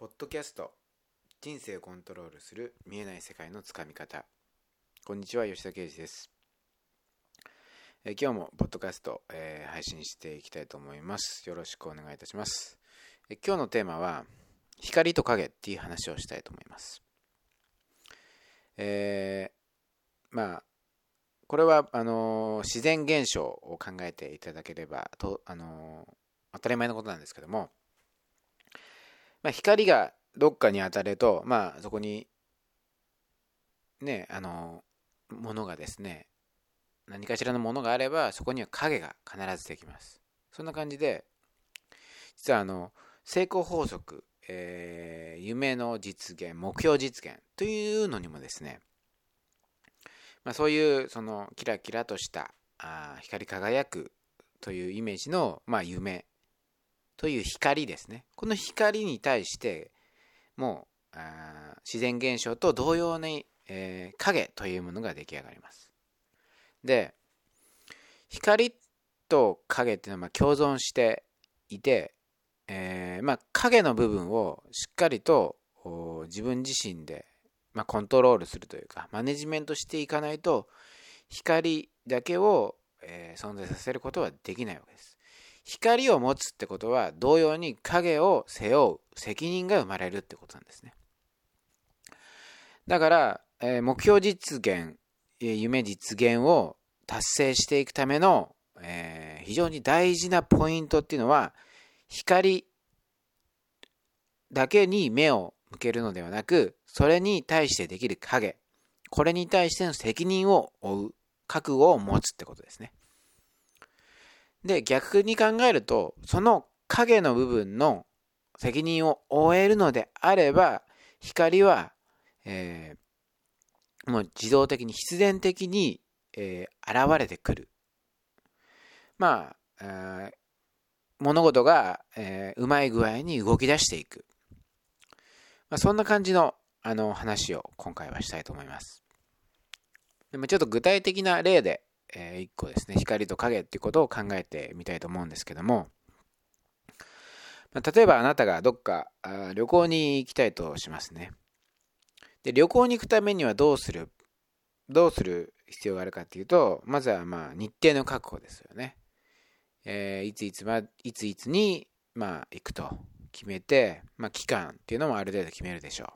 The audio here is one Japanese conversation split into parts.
ポッドキャスト人生をコントロールする見えない世界のつかみ方。こんにちは吉田啓二です。え今日もポッドキャスト、えー、配信していきたいと思います。よろしくお願いいたします。え今日のテーマは光と影っていう話をしたいと思います。えー、まあこれはあのー、自然現象を考えていただければと、あのー、当たり前のことなんですけどもまあ、光がどっかに当たると、まあ、そこに、ね、あの、ものがですね、何かしらのものがあれば、そこには影が必ずできます。そんな感じで、実はあの、成功法則、えー、夢の実現、目標実現というのにもですね、まあ、そういうそのキラキラとしたあ光り輝くというイメージの、まあ、夢という光ですね。この光に対して、もう自然現象と同様に、えー、影というものが出来上がります。で、光と影っていうのはま共存していて、えー、まあ、影の部分をしっかりと自分自身で、まあ、コントロールするというかマネジメントしていかないと光だけを、えー、存在させることはできないわけです。光を持つってことは同様に影を背負う責任が生まれるってことなんですね。だから、えー、目標実現夢実現を達成していくための、えー、非常に大事なポイントっていうのは光だけに目を向けるのではなくそれに対してできる影これに対しての責任を負う覚悟を持つってことですね。で、逆に考えると、その影の部分の責任を負えるのであれば、光は、えー、もう自動的に必然的に、えー、現れてくる。まあ、物事が、えー、うまい具合に動き出していく。まあ、そんな感じのあの話を今回はしたいと思います。でもちょっと具体的な例でえー、1個ですね、光と影っていうことを考えてみたいと思うんですけども、まあ、例えばあなたがどっかあ旅行に行きたいとしますね。で、旅行に行くためにはどうする、どうする必要があるかっていうと、まずはまあ日程の確保ですよね。えー、いついつま、いついつに、まあ、行くと決めて、まあ、期間っていうのもある程度決めるでしょ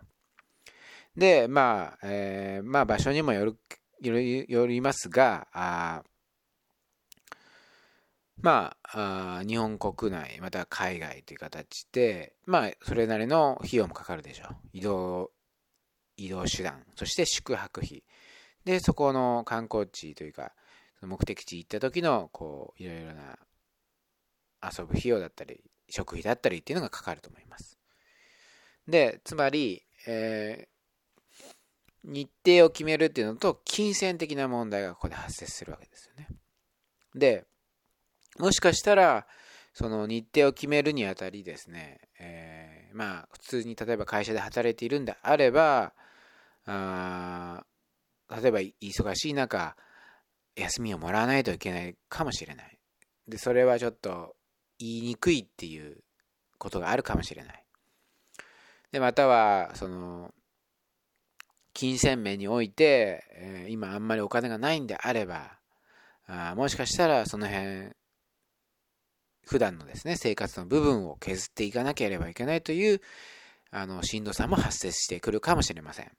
う。で、まあ、えー、まあ、場所にもよるよりますが、あまあ日本国内、または海外という形で、まあ、それなりの費用もかかるでしょう。移動、移動手段、そして宿泊費。で、そこの観光地というか、目的地行った時の、こう、いろいろな遊ぶ費用だったり、食費だったりっていうのがかかると思います。で、つまり、え日程を決めるっていうのと、金銭的な問題がここで発生するわけですよね。で、もしかしたら、その日程を決めるにあたりですね、えー、まあ、普通に例えば会社で働いているんであれば、あ例えば忙しい中、休みをもらわないといけないかもしれない。で、それはちょっと言いにくいっていうことがあるかもしれない。で、または、その、金銭面において、えー、今あんまりお金がないんであれば、あもしかしたらその辺、普段のですね、生活の部分を削っていかなければいけないという、あの、しんどさも発生してくるかもしれません。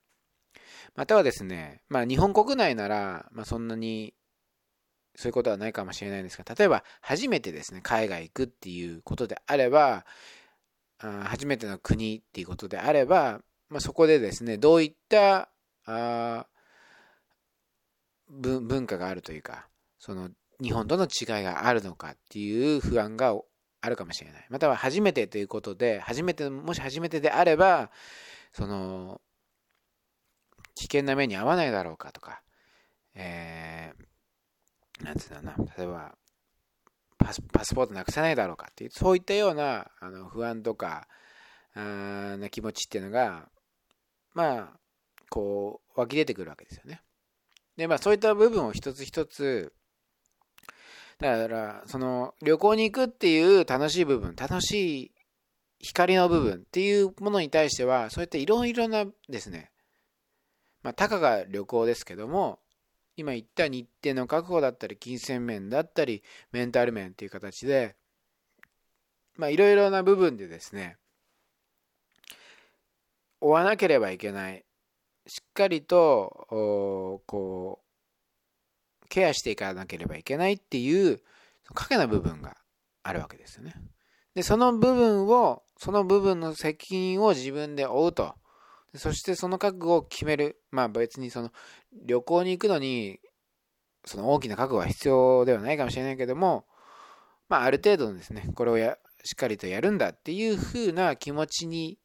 またはですね、まあ日本国内なら、まあそんなにそういうことはないかもしれないんですが、例えば初めてですね、海外行くっていうことであれば、あ初めての国っていうことであれば、まあ、そこでですね、どういったあ文化があるというか、その日本との違いがあるのかっていう不安があるかもしれない。または初めてということで、初めて、もし初めてであれば、その、危険な目に遭わないだろうかとか、えー、なんつうんだな、例えばパス、パスポートなくさないだろうかっていう、そういったようなあの不安とか、あな気持ちっていうのが、まあ、こう、湧き出てくるわけですよね。で、まあ、そういった部分を一つ一つ、だから、その、旅行に行くっていう楽しい部分、楽しい光の部分っていうものに対しては、そうやっていろいろなですね、まあ、たかが旅行ですけども、今言った日程の確保だったり、金銭面だったり、メンタル面っていう形で、まあ、いろいろな部分でですね、追わなければいけない。しっかりと、こう、ケアしていかなければいけないっていう、影の部分があるわけですよね。で、その部分を、その部分の責任を自分で負うと。そしてその覚悟を決める。まあ別にその旅行に行くのに、その大きな覚悟は必要ではないかもしれないけども、まあある程度のですね、これをやしっかりとやるんだっていう風な気持ちに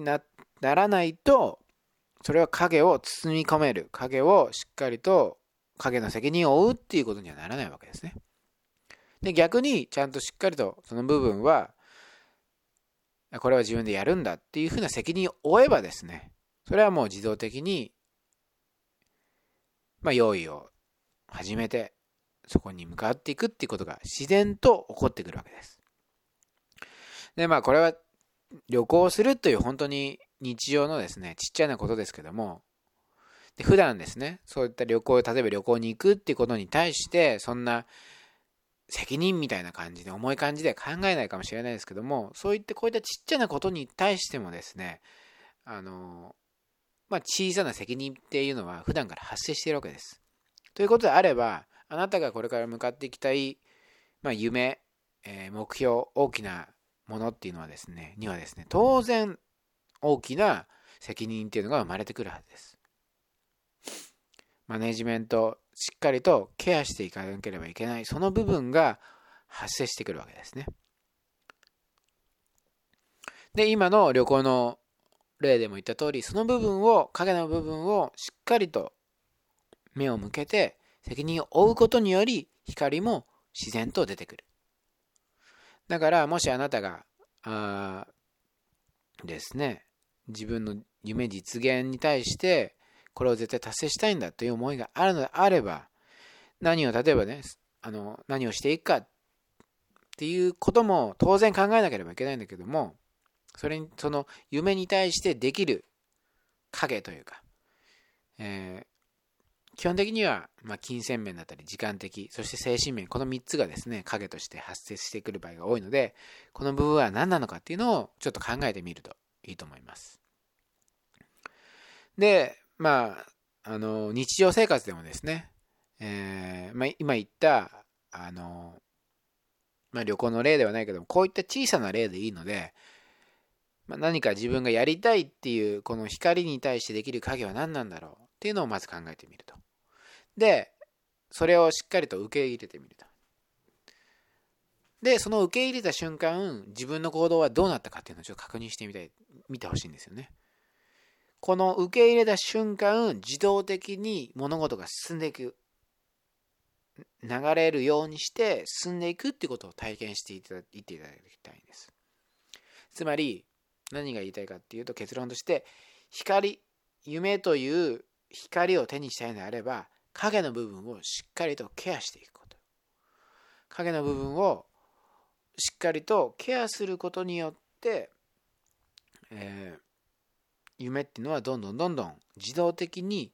なならないと、それは影を包み込める。影をしっかりと影の責任を負うっていうことにはならないわけですね。で、逆にちゃんとしっかりとその部分は、これは自分でやるんだっていうふうな責任を負えばですね、それはもう自動的に、まあ、用意を始めて、そこに向かっていくっていうことが自然と起こってくるわけです。で、まあ、これは旅行するという本当に日常のですね、ちっちゃなことですけども、で普段ですね、そういった旅行、例えば旅行に行くっていうことに対して、そんな責任みたいな感じで、重い感じでは考えないかもしれないですけども、そういったこういったちっちゃなことに対してもですね、あの、まあ、小さな責任っていうのは普段から発生しているわけです。ということであれば、あなたがこれから向かっていきたい、まあ、夢、えー、目標、大きなものっていうのはですね、にはですね、当然大きな責任っていうのが生まれてくるはずです。マネジメント、しっかりとケアしていかなければいけない、その部分が発生してくるわけですね。で、今の旅行の例でも言った通り、その部分を、影の部分をしっかりと目を向けて責任を負うことにより、光も自然と出てくる。だから、もしあなたが、あですね、自分の夢実現に対して、これを絶対達成したいんだという思いがあるのであれば、何を例えばね、あの、何をしていくかっていうことも当然考えなければいけないんだけども、それに、その夢に対してできる影というか、え基本的には、ま金銭面だったり、時間的、そして精神面、この3つがですね、影として発生してくる場合が多いので、この部分は何なのかっていうのをちょっと考えてみるといいと思います。で、まあ、あの、日常生活でもですね、えー、まあ、今言った、あの、まあ、旅行の例ではないけども、こういった小さな例でいいので、ま、何か自分がやりたいっていう、この光に対してできる影は何なんだろうっていうのをまず考えてみると。で、それをしっかりと受け入れてみると。で、その受け入れた瞬間、自分の行動はどうなったかっていうのをちょっと確認してみたい、見てほしいんですよね。この受け入れた瞬間、自動的に物事が進んでいく。流れるようにして進んでいくってことを体験していただいていただきたいんです。つまり、何が言いたいかっていうと結論として、光、夢という光を手にしたいのであれば、影の部分をしっかりとケアしていくこと。影の部分をしっかりとケアすることによって、えー、夢っていうのはどんどんどんどん自動的に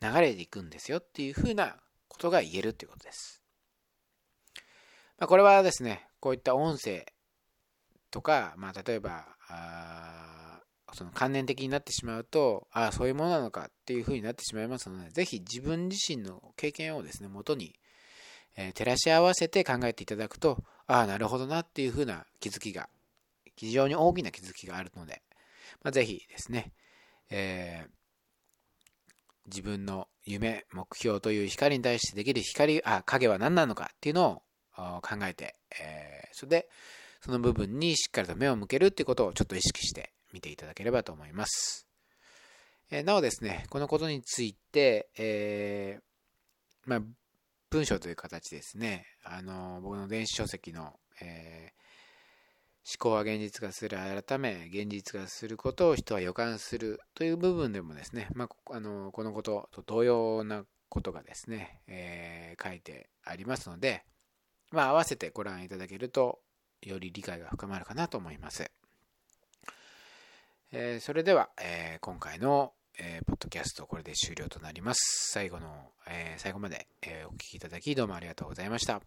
流れていくんですよっていうふうなことが言えるっていうことです。まあ、これはですね、こういった音声とか、まあ、例えば、その関連的になってしまうと、ああ、そういうものなのかっていうふうになってしまいますので、ぜひ自分自身の経験をですね、もとに、えー、照らし合わせて考えていただくと、ああ、なるほどなっていうふうな気づきが、非常に大きな気づきがあるので、まあ、ぜひですね、えー、自分の夢、目標という光に対してできる光、あ、影は何なのかっていうのを考えて、えー、それで、その部分にしっかりと目を向けるっていうことをちょっと意識して見ていただければと思います。え、なおですね、このことについて、えー、まあ、文章という形ですね、あの、僕の電子書籍の、え思考は現実化する改め現実化することを人は予感するという部分でもですね、まあ、あのこのことと同様なことがですね、えー、書いてありますので、まあ、合わせてご覧いただけるとより理解が深まるかなと思います。えー、それでは、えー、今回の、えー、ポッドキャストこれで終了となります。最後の、え最後まで、えお聴きいただきどうもありがとうございました。